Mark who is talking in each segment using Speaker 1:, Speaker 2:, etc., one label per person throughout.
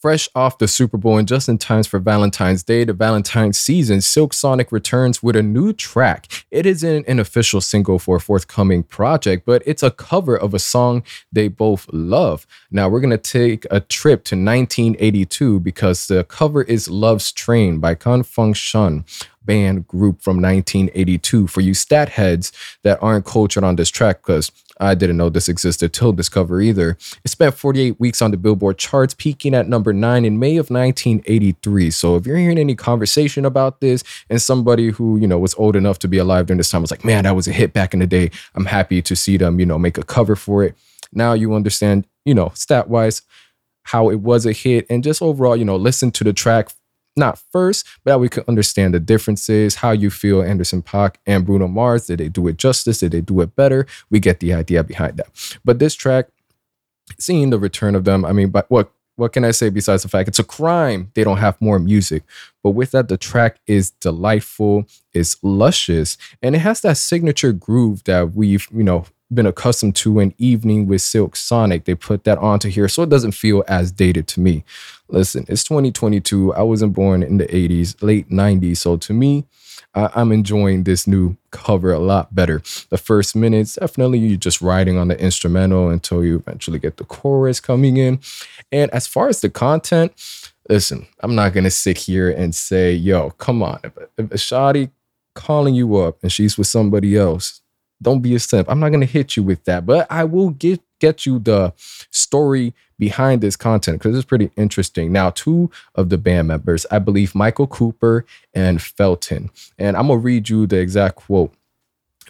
Speaker 1: Fresh off the Super Bowl and just in time for Valentine's Day, the Valentine's season, Silk Sonic returns with a new track. It isn't an official single for a forthcoming project, but it's a cover of a song they both love. Now, we're going to take a trip to 1982 because the cover is Love's Train by Con Funk Shun band group from 1982 for you stat heads that aren't cultured on this track because I didn't know this existed till this cover either. It spent 48 weeks on the Billboard charts, peaking at number nine in May of 1983. So if you're hearing any conversation about this and somebody who, you know, was old enough to be alive during this time was like, man, that was a hit back in the day. I'm happy to see them, you know, make a cover for it. Now you understand, you know, stat wise, how it was a hit and just overall, you know, listen to the track not first, but that we could understand the differences, how you feel Anderson .Paak and Bruno Mars. Did they do it justice? Did they do it better? We get the idea behind that. But this track, seeing the return of them, I mean, but what what can I say besides the fact it's a crime they don't have more music? But with that, the track is delightful, it's luscious, and it has that signature groove that we've, you know, been accustomed to an evening with Silk Sonic. They put that onto here so it doesn't feel as dated to me. Listen, it's 2022. I wasn't born in the 80s, late 90s. So to me, I'm enjoying this new cover a lot better. The first minutes, definitely you're just riding on the instrumental until you eventually get the chorus coming in. And as far as the content, listen, I'm not gonna sit here and say, yo, come on. If, if calling you up and she's with somebody else, don't be a simp. I'm not gonna hit you with that, but I will get get you the story behind this content because it's pretty interesting. Now, two of the band members, I believe Michael Cooper and Felton, and I'm gonna read you the exact quote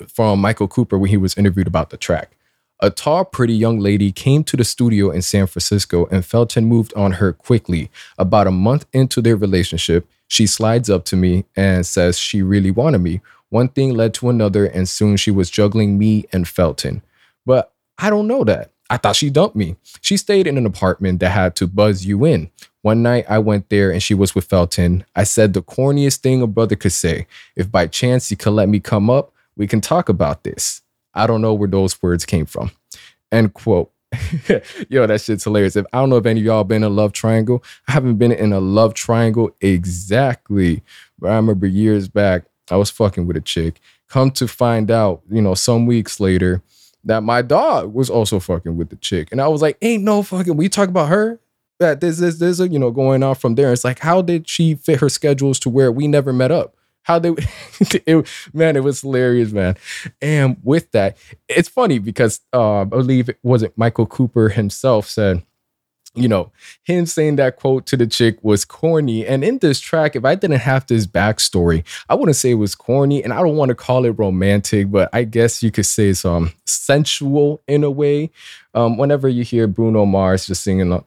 Speaker 1: from Michael Cooper when he was interviewed about the track. A tall, pretty young lady came to the studio in San Francisco, and Felton moved on her quickly. About a month into their relationship, she slides up to me and says she really wanted me. One thing led to another, and soon she was juggling me and Felton. But I don't know that. I thought she dumped me. She stayed in an apartment that had to buzz you in. One night I went there and she was with Felton. I said the corniest thing a brother could say. If by chance you could let me come up, we can talk about this. I don't know where those words came from. End quote. Yo, that shit's hilarious. If I don't know if any of y'all been in a love triangle, I haven't been in a love triangle exactly. But I remember years back, I was fucking with a chick. Come to find out, you know, some weeks later, that my dog was also fucking with the chick. And I was like, ain't no fucking, we talk about her? That this, there's a, you know, going on from there. It's like, how did she fit her schedules to where we never met up? How they, it, man, it was hilarious, man. And with that, it's funny because uh, I believe it wasn't Michael Cooper himself said, you know, him saying that quote to the chick was corny. And in this track, if I didn't have this backstory, I wouldn't say it was corny. And I don't want to call it romantic, but I guess you could say it's um sensual in a way. Um, whenever you hear Bruno Mars just singing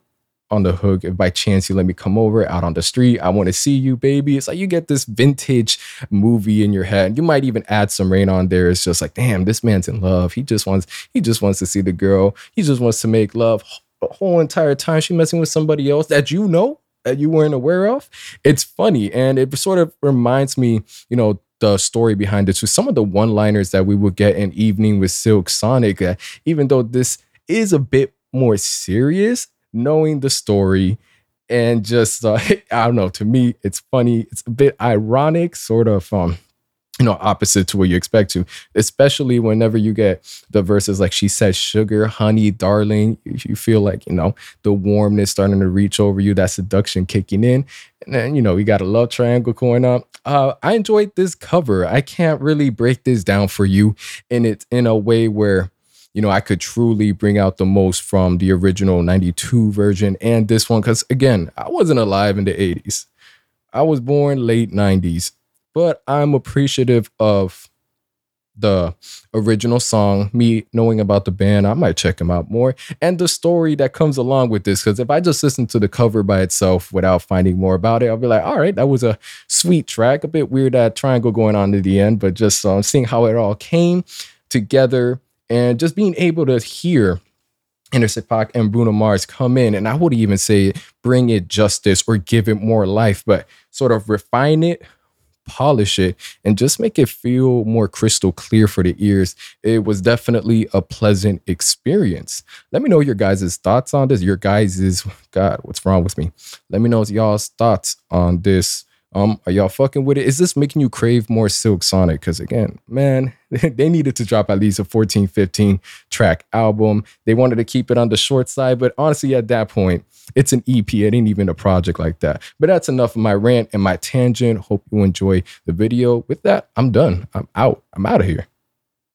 Speaker 1: on the hook, if by chance you let me come over out on the street, I want to see you, baby. It's like you get this vintage movie in your head. You might even add some rain on there. It's just like, damn, this man's in love. He just wants, he just wants to see the girl. He just wants to make love the whole entire time she messing with somebody else that you know that you weren't aware of. It's funny and it sort of reminds me, you know, the story behind it to some of the one-liners that we would get in Evening with Silk Sonic. Uh, even though this is a bit more serious, knowing the story and just uh, I don't know. To me, it's funny. It's a bit ironic, sort of. Um, you know, opposite to what you expect to, especially whenever you get the verses like she says, sugar, honey, darling. You feel like, you know, the warmness starting to reach over you, that seduction kicking in. And then, you know, we got a love triangle going on. Uh, I enjoyed this cover. I can't really break this down for you in it in a way where, you know, I could truly bring out the most from the original 92 version and this one. Cause again, I wasn't alive in the 80s. I was born late 90s but I'm appreciative of the original song, me knowing about the band, I might check them out more, and the story that comes along with this. Because if I just listen to the cover by itself without finding more about it, I'll be like, all right, that was a sweet track. A bit weird that triangle going on to the end, but just um, seeing how it all came together and just being able to hear Anderson .Paak and Bruno Mars come in, and I would even say bring it justice or give it more life, but sort of refine it polish it and just make it feel more crystal clear for the ears. It was definitely a pleasant experience. Let me know your guys' thoughts on this. Your guys' God, what's wrong with me? Let me know y'all's thoughts on this. Um, are y'all fucking with it? Is this making you crave more Silk Sonic? Because again, man, they needed to drop at least a 14, 15 track album. They wanted to keep it on the short side, but honestly, at that point, it's an EP. It ain't even a project like that. But that's enough of my rant and my tangent. Hope you enjoy the video. With that, I'm done. I'm out. I'm out of here.